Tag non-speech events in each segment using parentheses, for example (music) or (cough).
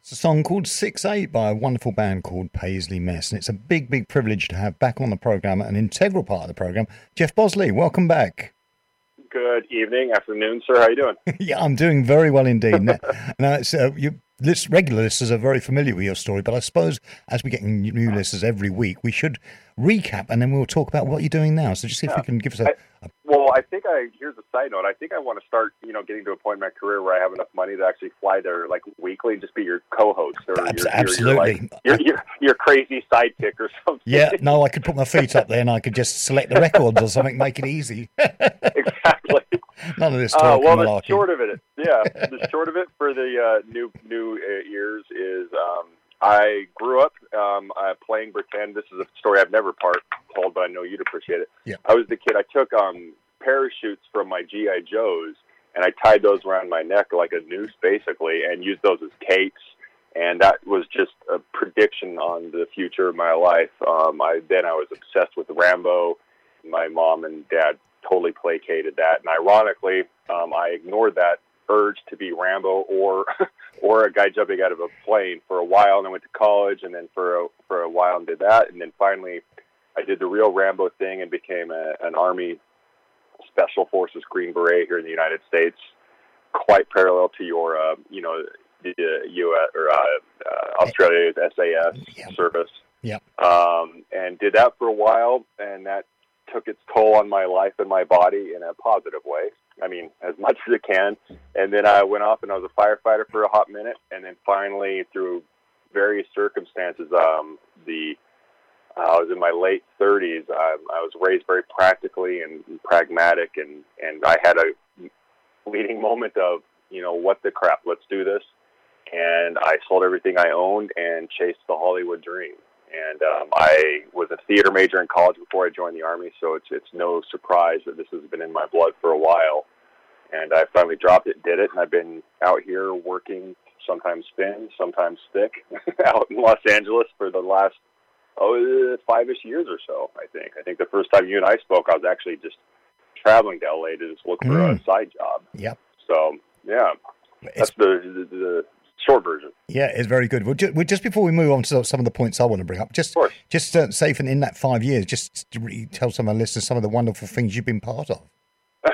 It's a song called Six Eight by a wonderful band called Paisley Mess. And it's a big, big privilege to have back on the programme, an integral part of the programme, Jeff Bosley. Welcome back. Good evening, afternoon, sir. How are you doing? (laughs) yeah, I'm doing very well indeed. now, (laughs) now it's, uh, you, this, regular listeners are very familiar with your story, but I suppose as we're getting new uh. listeners every week, we should recap and then we'll talk about what you're doing now. So just see if you can give us a, a well, I think I here's a side note. I think I want to start, you know, getting to a point in my career where I have enough money to actually fly there like weekly and just be your co-host or your, absolutely your, like, your, your, your crazy sidekick or something. Yeah, no, I could put my feet up there and I could just select the records or something, make it easy. exactly. (laughs) (laughs) None of this Uh, well, and the malarkey. short of it, yeah, (laughs) the short of it for the uh, new new uh, ears is um, I grew up um, uh, playing pretend. This is a story I've never part told, but I know you'd appreciate it. Yeah. I was the kid. I took um, parachutes from my GI Joes and I tied those around my neck like a noose, basically, and used those as capes. And that was just a prediction on the future of my life. Um, I then I was obsessed with Rambo. My mom and dad totally placated that, and ironically, um, I ignored that urge to be Rambo or (laughs) or a guy jumping out of a plane for a while, and I went to college, and then for a, for a while and did that, and then finally, I did the real Rambo thing and became a, an Army Special Forces Green Beret here in the United States, quite parallel to your, uh, you know, the uh, U.S. or uh, uh, Australia's SAS Yeah. service. Yeah. Um, and did that for a while, and that took its toll on my life and my body in a positive way. I mean, as much as it can. And then I went off and I was a firefighter for a hot minute, and then finally, through various circumstances, um, the uh, I was in my late 30s. I, I was raised very practically and pragmatic, and and I had a fleeting moment of you know what the crap, let's do this. And I sold everything I owned and chased the Hollywood dream. And um, I was a theater major in college before I joined the army, so it's it's no surprise that this has been in my blood for a while. And I finally dropped it, did it, and I've been out here working, sometimes thin, sometimes thick, (laughs) out in Los Angeles for the last oh five-ish years or so. I think. I think the first time you and I spoke, I was actually just traveling to LA to just look for a Mm. side job. Yep. So yeah, It's, that's the, the the. Yeah, it's very good. Well, ju- well, just before we move on to some of the points I want to bring up, just just uh, say, in, in that five years, just to really tell some of our listeners some of the wonderful things you've been part of. (laughs)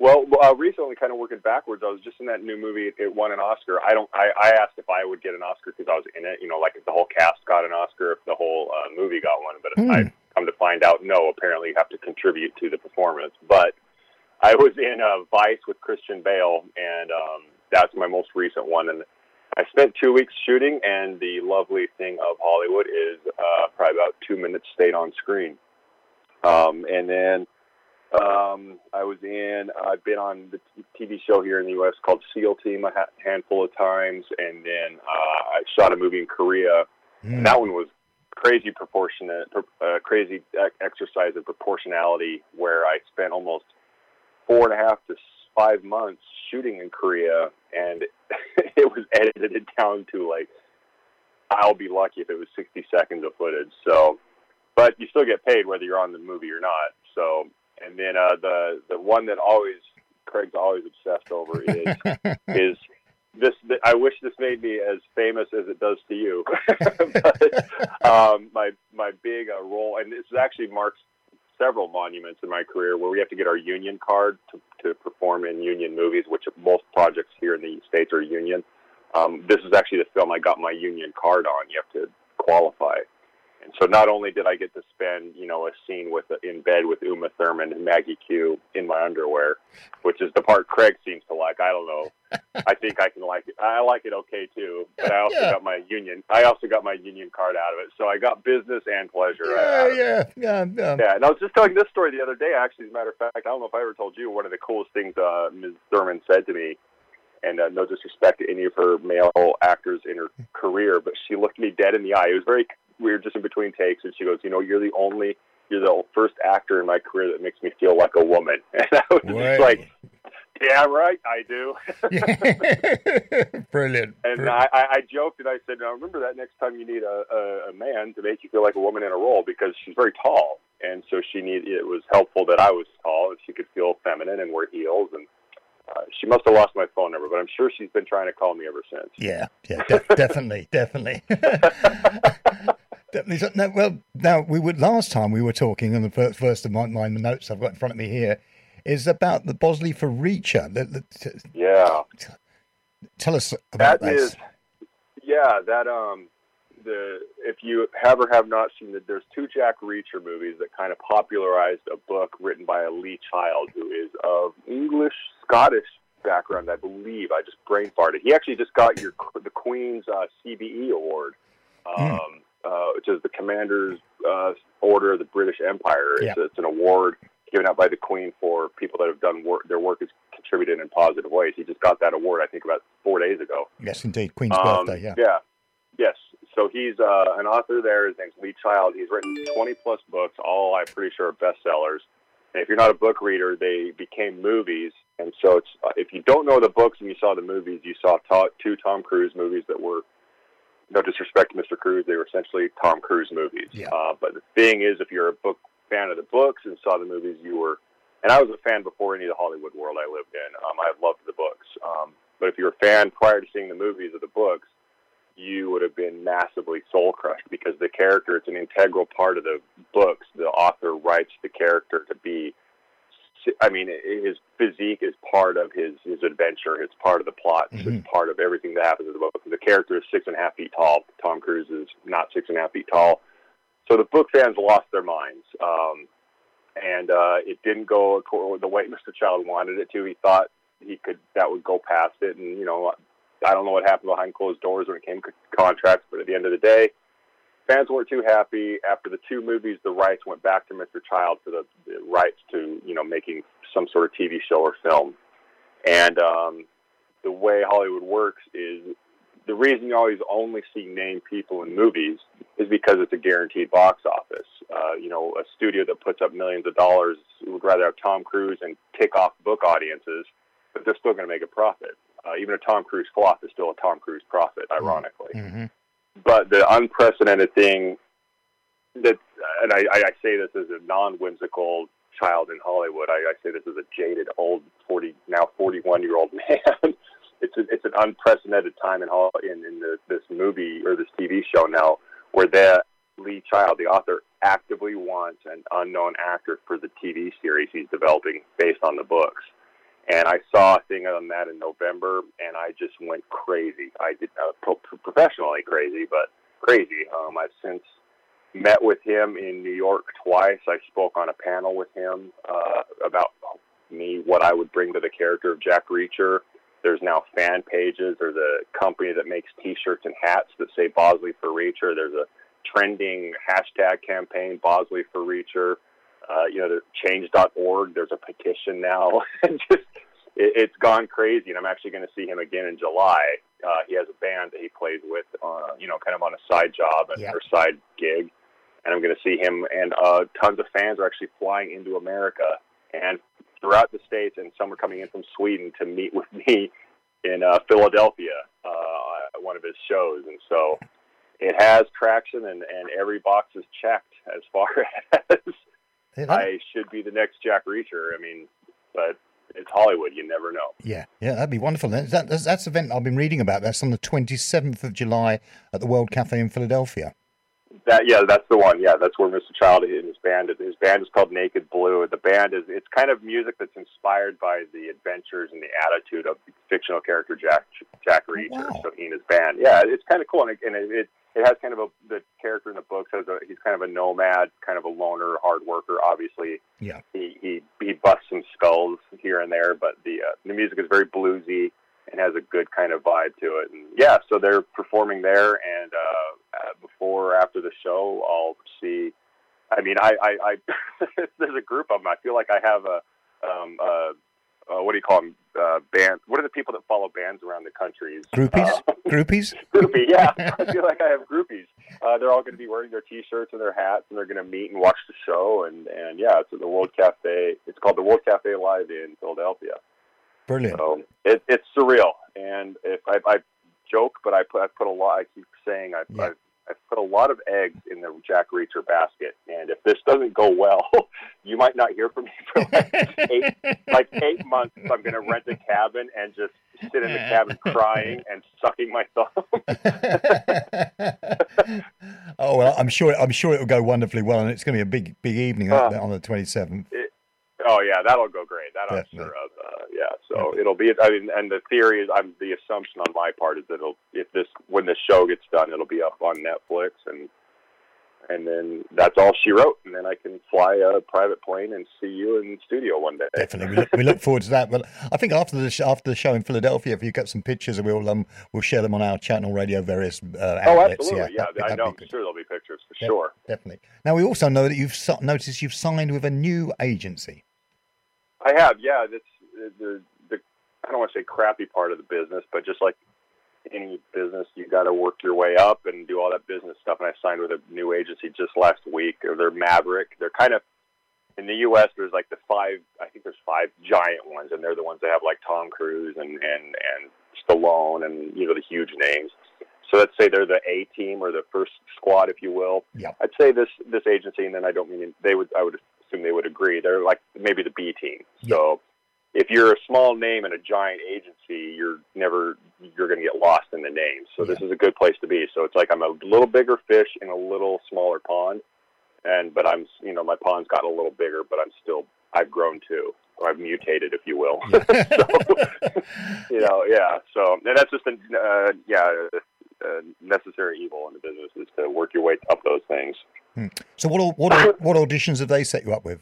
Well, uh, recently, kind of working backwards, I was just in that new movie. It, it won an Oscar. I don't. I, I asked if I would get an Oscar because I was in it. You know, like if the whole cast got an Oscar, if the whole uh, movie got one. But Hmm. I come to find out, no. Apparently, you have to contribute to the performance. But I was in uh, Vice with Christian Bale, and um, that's my most recent one. And I spent two weeks shooting, and the lovely thing of Hollywood is uh, probably about two minutes stayed on screen. Um, and then um, I was in. I've been on the TV show here in the U.S. called SEAL Team a ha- handful of times, and then uh, I shot a movie in Korea. Mm. That one was crazy proportionate, uh, crazy e- exercise of proportionality, where I spent almost four and a half to five months shooting in Korea, and (laughs) it was edited down to like I'll be lucky if it was 60 seconds of footage. So, but you still get paid whether you're on the movie or not. So, and then uh, the the one that always Craig's always obsessed over (laughs) is is this. th- I wish this made me as famous as it does to you. (laughs) but, um, my my big uh, role, and this is actually marks several monuments in my career where we have to get our union card to to perform in union movies, which most projects here in the states are union. Um, this is actually the film I got my union card on. You have to qualify. And so not only did I get to spend, you know, a scene with in bed with Uma Thurman and Maggie Q in my underwear, which is the part Craig seems to like. I don't know. I think I can like it. I like it okay too. But I also Yeah. got my union. I also got my union card out of it. So I got business and pleasure. out yeah, it. yeah, yeah, yeah. Yeah, and I was just telling this story the other day. Actually, as a matter of fact, I don't know if I ever told you one of the coolest things uh, Ms. Thurman said to me. And uh, no disrespect to any of her male actors in her career, but she looked me dead in the eye. It was very weird, just in between takes, and she goes, "You know, you're the only, you're the first actor in my career that makes me feel like a woman." (laughs) And I was just like, "Yeah, right, I do." (laughs) Brilliant. And Brilliant. I, I, I joked and I said, now remember that next time you need a, a, a man to make you feel like a woman in a role because she's very tall. And so she need it was helpful that I was tall and she could feel feminine and wear heels. And Uh, she must have lost my phone number, but I'm sure she's been trying to call me ever since. Yeah, yeah, def- (laughs) definitely, definitely. Definitely. No, well, now we would last time we were talking, and the first, first of my, my notes I've got in front of me here is about the Bosley for Reacher. The, the, yeah. Tell us about that. Is, yeah, that um, the if you have or have not seen that, there's two Jack Reacher movies that kind of popularized a book written by a Lee Child, who is of English Scottish background, I believe. I just brain farted. He actually just got your the Queen's uh, CBE award, hmm. um, mm. Uh, which is the Commander's uh, Order of the British Empire. It's, yeah. it's an award given out by the Queen for people that have done work. Their work has contributed in positive ways. He just got that award, I think, about four days ago. Yes, indeed, Queen's um, birthday. Yeah. Yeah. Yes. So he's uh, an author there. His name's Lee Child. He's written 20 plus books, all I'm pretty sure are bestsellers. And if you're not a book reader, they became movies. And so it's uh, if you don't know the books and you saw the movies, you saw ta- two Tom Cruise movies that were no disrespect to Mr. Cruise, they were essentially Tom Cruise movies. Yeah. Uh, but the thing is, if you're a book fan of the books and saw the movies, you were, and I was a fan before any of the Hollywood world I lived in. Um, I loved the books. Um, but if you're a fan prior to seeing the movies of the books, you would have been massively soul crushed because the character, it's an integral part of the books. The author writes the character to be, I mean, his physique is part of his, his adventure. It's part of the plot. Mm-hmm. It's part of everything that happens in the book. The character is six and a half feet tall. Tom Cruise is not six and a half feet tall. So the book fans lost their minds. Um, and uh, it didn't go the way Mr. Child wanted it to. He thought he could that would go past it, and you know I don't know what happened behind closed doors when it came to contracts, but at the end of the day, fans weren't too happy. After the two movies, the rights went back to Mr. Child for the, the rights to, you know, making some sort of TV show or film. And um, the way Hollywood works is the reason you always only see named people in movies is because it's a guaranteed box office. Uh, you know, a studio that puts up millions of dollars would rather have Tom Cruise and tick off book audiences, but they're still going to make a profit. Uh, even a Tom Cruise flop is still a Tom Cruise profit, ironically. Mm-hmm. But the unprecedented thing that, and I, I say this as a non-whimsical child in Hollywood. I, I say this as a jaded old forty now forty-one year old (laughs) man. it's a, it's an unprecedented time in in, in the, this movie or this TV show now where the Lee Child, the author, actively wants an unknown actor for the TV series he's developing based on the books. And I saw a thing on that in November, and I just went crazy. I did uh, pro- professionally crazy, but crazy. Um, I've since met with him in New York twice. I spoke on a panel with him uh, about me, what I would bring to the character of Jack Reacher. There's now fan pages. There's a company that makes T-shirts and hats that say Bosley for Reacher. There's a trending hashtag campaign, Bosley for Reacher uh, you know, the change.org, there's a petition now. (laughs) just, it, it's gone crazy. And I'm actually going to see him again in July. Uh, he has a band that he plays with, uh, you know, kind of on a side job and, or side gig. And I'm going to see him, and uh, tons of fans are actually flying into America and throughout the states, and some are coming in from Sweden to meet with me in uh, Philadelphia uh, at one of his shows. And so it has traction, and, and every box is checked as far (laughs) as I should be the next Jack Reacher. I mean, but it's Hollywood. You never know. Yeah, yeah, that'd be wonderful. That, that's, that's the event I've been reading about. That's on the 27th of July at the World Cafe in Philadelphia. That yeah, that's the one. Yeah, that's where Mr. Child and his band. His band is called Naked Blue. The band is it's kind of music that's inspired by the adventures and the attitude of the fictional character Jack Jack Reacher. Wow. So he and his band. Yeah, it's kind of cool, and it, and it, it it has kind of a the character in the books has a he's kind of a nomad, kind of a loner, hard worker. Obviously, yeah. He he he busts some skulls here and there, but the uh, the music is very bluesy and has a good kind of vibe to it. And yeah, so they're performing there, and uh, uh, before or after the show, I'll see. I mean, I I, I (laughs) there's a group of them. I feel like I have a um, uh, uh, what do you call them? Uh, band. What are the people that follow bands around the country? Groupies. Uh, (laughs) groupies. groupie. Yeah, (laughs) I feel like I have groupies. Uh, they're all going to be wearing their T-shirts and their hats, and they're going to meet and watch the show. And and yeah, it's at the World Cafe. It's called the World Cafe Live in Philadelphia. Brilliant. So it, it's surreal, and if I, I joke, but I put I put a lot. I keep saying I yeah. I, I put a lot of eggs in the Jack Reacher basket, and if this doesn't go well, (laughs) you might not hear from me for like (laughs) eight, like eight months. I'm going to rent a cabin and just sit in the cabin (laughs) crying and sucking my thumb. oh well, I'm sure I'm sure it will go wonderfully well, and it's going to be a big big evening uh, on the 27th. It, oh yeah, that'll go great. That Definitely. I'm sure of. So it'll be. I mean, and the theory is, I'm the assumption on my part is that it'll if this when this show gets done, it'll be up on Netflix and and then that's all she wrote. And then I can fly a private plane and see you in studio one day. Definitely, we look, we look forward to that. But I think after the sh- after the show in Philadelphia, if you get some pictures, we'll um we'll share them on our channel radio various uh, oh, outlets. Oh, absolutely, yeah, yeah I know. I'm sure there'll be pictures for sure. Definitely. Now we also know that you've noticed you've signed with a new agency. I have, yeah. That's the the I don't want to say crappy part of the business, but just like any business, you got to work your way up and do all that business stuff. And I signed with a new agency just last week. They're Maverick. They're kind of in the U.S. There's like the five. I think there's five giant ones, and they're the ones that have like Tom Cruise and and and Stallone and you know the huge names. So let's say they're the A team or the first squad, if you will. Yeah. I'd say this this agency, and then I don't mean they would. I would assume they would agree. They're like maybe the B team. So if you're a small name in a giant agency, you're never you're going to get lost in the names. So yeah. this is a good place to be. So it's like I'm a little bigger fish in a little smaller pond, and but I'm you know my pond's gotten a little bigger, but I'm still I've grown too. Or I've mutated, if you will. (laughs) so, (laughs) you know, yeah. So and that's just a uh, yeah a necessary evil in the business is to work your way up those things. Hmm. So what what what auditions have they set you up with?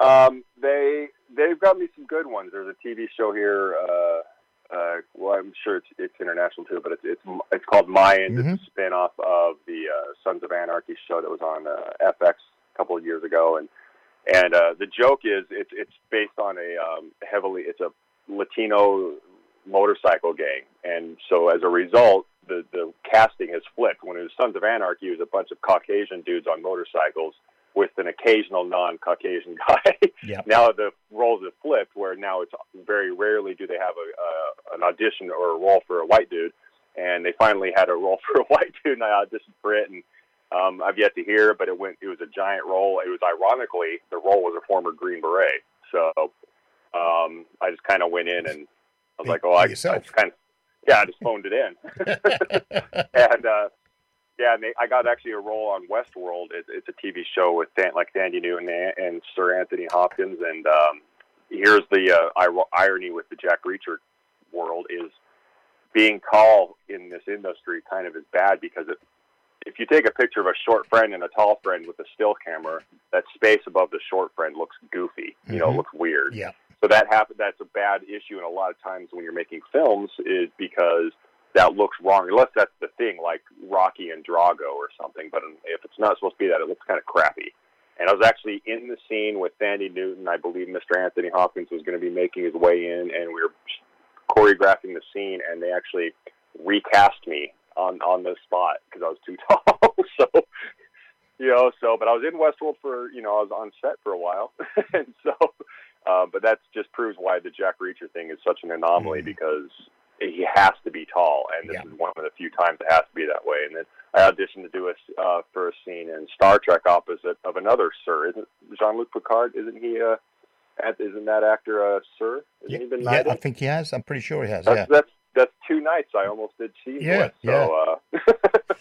Um, they they've got me some good ones. There's a TV show here. Uh, uh, well, I'm sure it's it's international too, but it's it's it's called Mayans. Mm-hmm. It's a spinoff of the uh, Sons of Anarchy show that was on uh, FX a couple of years ago, and and uh, the joke is it's it's based on a um, heavily it's a Latino motorcycle gang, and so as a result, the the casting has flipped. When it was Sons of Anarchy, it was a bunch of Caucasian dudes on motorcycles with an occasional non-Caucasian (laughs) guy. Yep. now the roles have flipped, where now it's very rarely do they have a, an audition or a role for a white dude, and they finally had a role (laughs) for a white dude, and I auditioned for it, and um, I've yet to hear, but it went. It was a giant role. It was ironically the role was a former Green Beret, so um, I just kind of went in and I was like, oh, I, I just kind of yeah, I just phoned it in, (laughs) and uh, yeah, and they, I got actually a role on Westworld. It, it's a TV show with Dan, like Thandie Newton and, and Sir Anthony Hopkins. And um, here's the uh, irony with the Jack Reacher world is being tall in this industry kind of is bad because it, if you take a picture of a short friend and a tall friend with a still camera, that space above the short friend looks goofy. You mm-hmm. know, looks weird. Yeah. So that happen. That's a bad issue, and a lot of times when you're making films, is because that looks wrong, unless that's the thing, like Rocky and Drago or something. But if it's not supposed to be that, it looks kind of crappy. And I was actually in the scene with Thandie Newton. I believe Mr. Anthony Hopkins was going to be making his way in, and we were choreographing the scene, and they actually recast me on on the spot because I was too (laughs) tall. so, you know, so but I was in Westworld for you know I was on set for a while, (laughs) and so. Uh, but that just proves why the Jack Reacher thing is such an anomaly mm. because he has to be tall, and this yeah. is one of the few times it has to be that way. And then I auditioned to do a uh, for a scene in Star Trek opposite of another Sir. Isn't Jean Luc Picard? Isn't he? Uh, isn't that actor uh, Sir? Isn't yeah, he been knighted? Yeah, I think he has. I'm pretty sure he has. That's, yeah, that's that's two knights I almost did see yeah, with. So, yeah. Uh,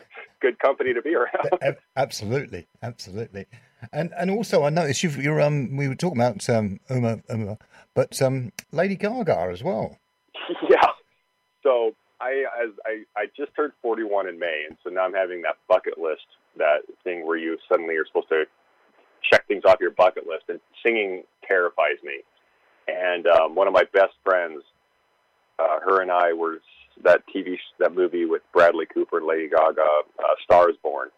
(laughs) good company to be around. absolutely, absolutely. And and also I noticed you've, you're um we were talking about um Uma, Uma but um Lady Gaga as well. (laughs) yeah. So I as I I just turned 41 in May, and so now I'm having that bucket list, that thing where you suddenly are supposed to check things off your bucket list, and singing terrifies me. And um, one of my best friends, uh, her and I were that TV that movie with Bradley Cooper and Lady Gaga, uh, Stars Born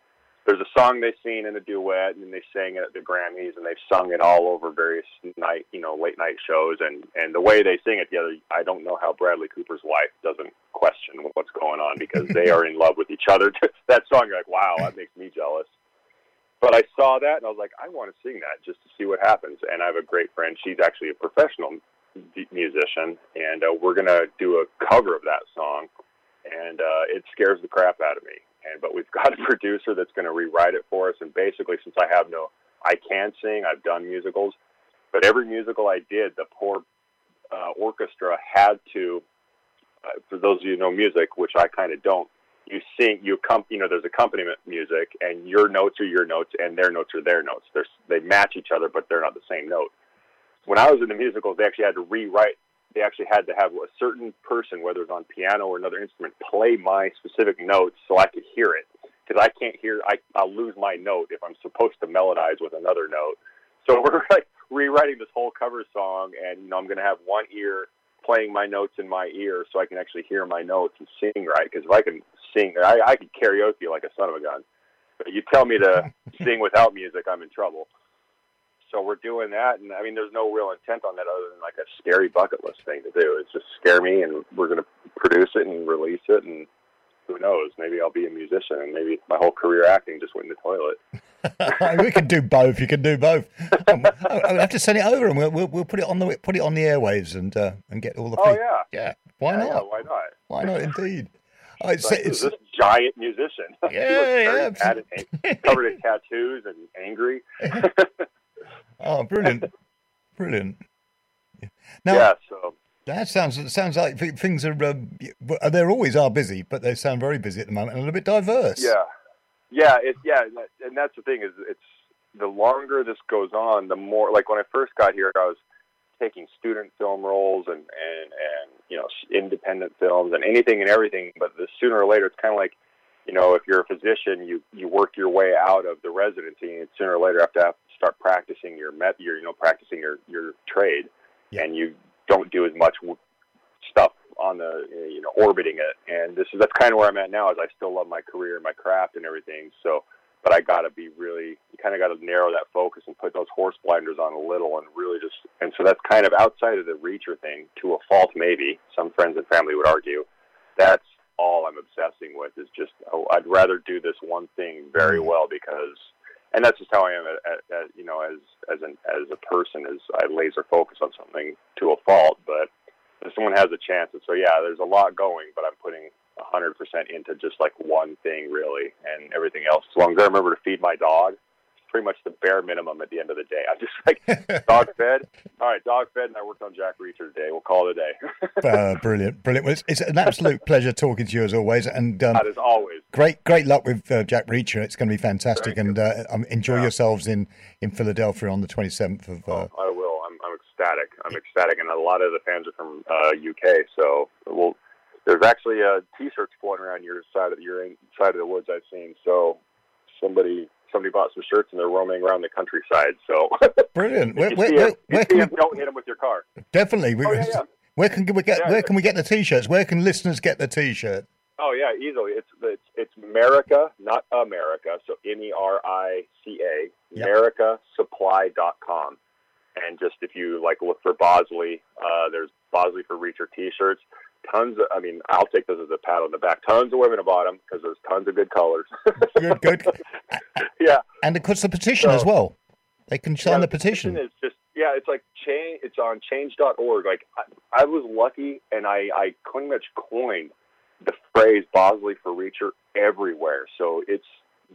there's a song they sing in a duet and they sang it at the Grammys and they've sung it all over various night, you know, late night shows and and the way they sing it together, I don't know how Bradley Cooper's wife doesn't question what's going on because they are in love with each other. (laughs) that song, you're like, wow, that makes me jealous. But I saw that and I was like, I want to sing that just to see what happens. And I have a great friend. She's actually a professional musician, and uh, we're gonna do a cover of that song, and uh, it scares the crap out of me and but we've (laughs) got a producer that's going to rewrite it for us. And basically, since I have no I can sing. I've done musicals, but every musical I did, the poor uh, orchestra had to. Uh, for those of you who know music, which I kind of don't, you sing, you come, you know, there's accompaniment music, and your notes are your notes, and their notes are their notes. They're, they match each other, but they're not the same note. When I was in the musicals, they actually had to rewrite. They actually had to have a certain person, whether it's on piano or another instrument, play my specific notes so I could hear it. Because I can't hear, I, I'll lose my note if I'm supposed to melodize with another note. So (laughs) we're like rewriting this whole cover song, and you know, I'm going to have one ear playing my notes in my ear so I can actually hear my notes and sing right. Because if I can sing, I, I can karaoke like a son of a gun. But you tell me to (laughs) sing without music, I'm in trouble. So we're doing that, and I mean, there's no real intent on that other than like a scary bucket list thing to do. It's just scare me, and we're going to produce it and release it, and who knows? Maybe I'll be a musician, and maybe my whole career acting just went in the toilet. (laughs) we can do both. You can do both. (laughs) I'll have to send it over, and we'll, we'll, we'll put it on the put it on the airwaves and uh, and get all the. Oh yeah, yeah. Why yeah, not? yeah, why not? Why not? Indeed. (laughs) Oh, it's, Like, it's, this giant musician. Yeah, yeah, covered in tattoos and angry. Oh, brilliant, (laughs) brilliant. Now yeah, so that sounds sounds like things are. Um, y- they always are busy, but they sound very busy at the moment and a little bit diverse. yeah, yeah, it, yeah, and, that, and that's the thing is it's the longer this goes on, the more like when I first got here, I was taking student film roles and and and you know independent films and anything and everything. But the sooner or later, it's kind of like you know if you're a physician, you you work your way out of the residency, and sooner or later have to have start practicing your met your you know practicing your your trade, Yeah. and you don't do as much stuff on the you know orbiting it. And this is that's kind of where I'm at now. Is I still love my career and my craft and everything. So. But I got to be really, you kind of got to narrow that focus and put those horse blinders on a little and really just, and so that's kind of outside of the reacher thing to a fault, maybe. Some friends and family would argue. That's all I'm obsessing with is just, oh, I'd rather do this one thing very Mm. well because, and that's just how I am, at, at, at, you know, as as an as a person, is I laser focus on something to a fault. But if someone has a chance, and so yeah, there's a lot going, but I'm putting 100% into just like one thing really, and everything else. As long as I remember to feed my dog, it's pretty much the bare minimum at the end of the day. I'm just like (laughs) dog fed. All right, dog fed, and I worked on Jack Reacher today. We'll call it a day. (laughs) uh, brilliant, brilliant. Well, it's, it's an absolute pleasure talking to you as always, and um, that is always. Great, great luck with uh, Jack Reacher. It's going to be fantastic, Thank and uh, um, enjoy Yeah. yourselves in in Philadelphia on the twenty seventh of. Uh, I will. I'm, I'm ecstatic. I'm ecstatic, and a lot of the fans are from uh, UK. So we'll. There's actually uh, T-shirts floating around your side of your side of the woods. I've seen. So somebody somebody bought some shirts and they're roaming around the countryside. So (laughs) brilliant. Where, where, where, him, where can him, don't hit him with your car. definitely. We, Oh, yeah, (laughs) yeah. Where can we get? Where can we get the t-shirts? Where can listeners get the t-shirt? Oh yeah, easily. It's it's it's America, not America. So M E R I C A, Yep. MericaSupply.com. And just if you like look for Bosley, uh, there's Bosley for Reacher T-shirts. Tons. Of, I mean, I'll take this as a pat on the back. Tons of women have bought them because there's tons of good colors. Good, good. (laughs) yeah, And of course, the petition as well. They can sign yeah, the petition. is just yeah, it's like change. It's on change.org. Like I, I was lucky, and I I pretty much coined the phrase Bosley for Reacher everywhere. So it's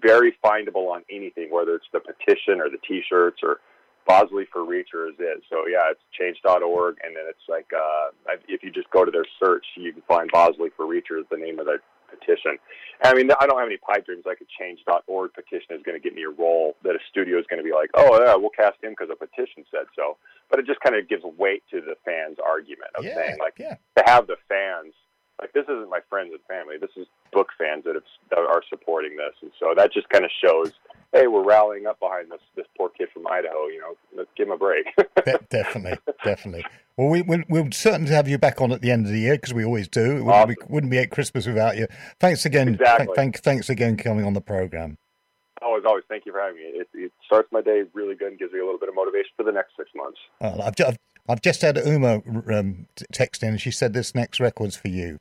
very findable on anything, whether it's the petition or the T-shirts or Bosley for Reacher is it. So yeah, it's change.org, and then it's like uh, if you just go to their search, you can find Bosley for Reacher is the name of the petition. I mean, I don't have any pipe dreams like a change.org petition is going to get me a role that a studio is going to be like, oh, yeah, we'll cast him because a petition said so. But it just kind of gives weight to the fans' argument of yeah, saying, like, yeah. to have the fans, like, this isn't my friends and family. This is book fans that, have, that are supporting this. And so that just kind of shows, hey, we're rallying up behind this, this poor kid from Idaho. You know, let's give him a break. (laughs) De- definitely, definitely. Well, we, we'll, we'll certainly have you back on at the end of the year because we always do. It wouldn't, be, wouldn't be at Christmas without you. Thanks again. Exactly. Th- thank, thanks again for coming on the program. always, always, thank you for having me. It, it starts my day really good and gives me a little bit of motivation for the next six months. Uh, I've, ju- I've, I've just had Uma um, text in and she said this next record's for you.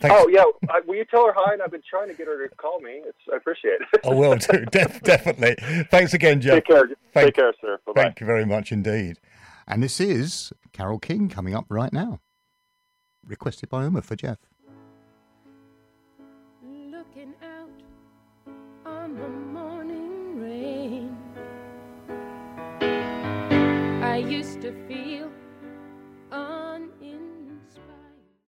Thanks. Oh yeah, uh, will you tell her hi? And I've been trying to get her to call me. It's, I appreciate it. I will do (laughs) definitely. Thanks again, Jeff. Take care. Thank, Take care, sir. Bye-bye. Thank you very much indeed. And this is Carole King coming up right now, requested by Uma for Jeff. Looking out on the morning rain, I used to feel.